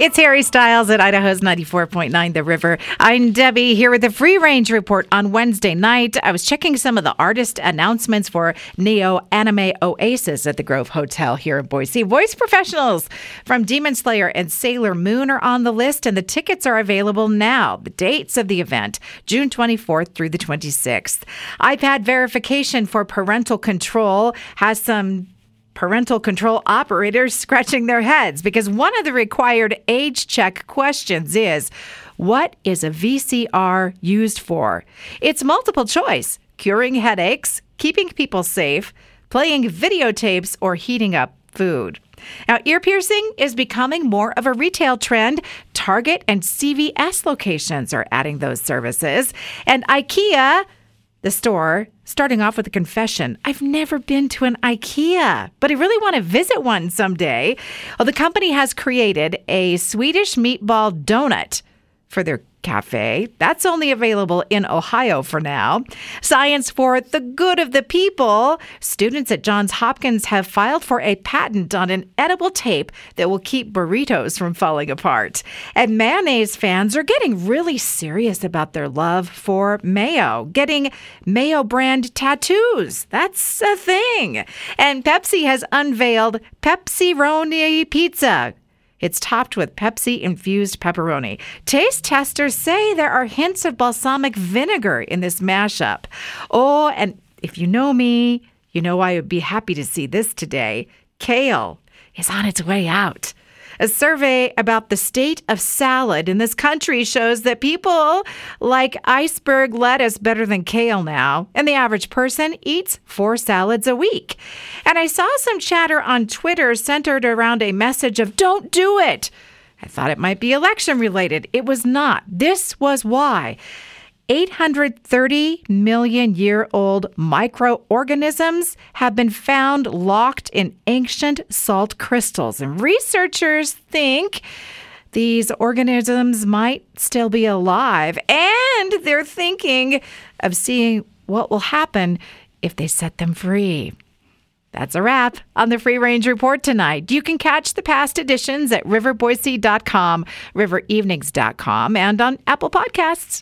It's Harry Styles at Idaho's 94.9 The River. I'm Debbie here with the Free Range Report on Wednesday night. I was checking some of the artist announcements for Neo Anime Oasis at the Grove Hotel here in Boise. Voice professionals from Demon Slayer and Sailor Moon are on the list, and the tickets are available now. The dates of the event, June 24th through the 26th. iPad verification for parental control has some parental control operators scratching their heads because one of the required age check questions is what is a VCR used for? It's multiple choice curing headaches, keeping people safe, playing videotapes, or heating up food. Now, ear piercing is becoming more of a retail trend. Target and CVS locations are adding those services. And IKEA the store, starting off with a confession. I've never been to an IKEA, but I really want to visit one someday. Well, the company has created a Swedish meatball donut for their Cafe. That's only available in Ohio for now. Science for the good of the people. Students at Johns Hopkins have filed for a patent on an edible tape that will keep burritos from falling apart. And mayonnaise fans are getting really serious about their love for mayo, getting mayo brand tattoos. That's a thing. And Pepsi has unveiled Pepsi Roni Pizza. It's topped with Pepsi infused pepperoni. Taste testers say there are hints of balsamic vinegar in this mashup. Oh, and if you know me, you know I would be happy to see this today. Kale is on its way out. A survey about the state of salad in this country shows that people like iceberg lettuce better than kale now, and the average person eats four salads a week. And I saw some chatter on Twitter centered around a message of don't do it. I thought it might be election related. It was not. This was why. 830 million year old microorganisms have been found locked in ancient salt crystals. And researchers think these organisms might still be alive. And they're thinking of seeing what will happen if they set them free. That's a wrap on the Free Range Report tonight. You can catch the past editions at riverboise.com, riverevenings.com, and on Apple Podcasts.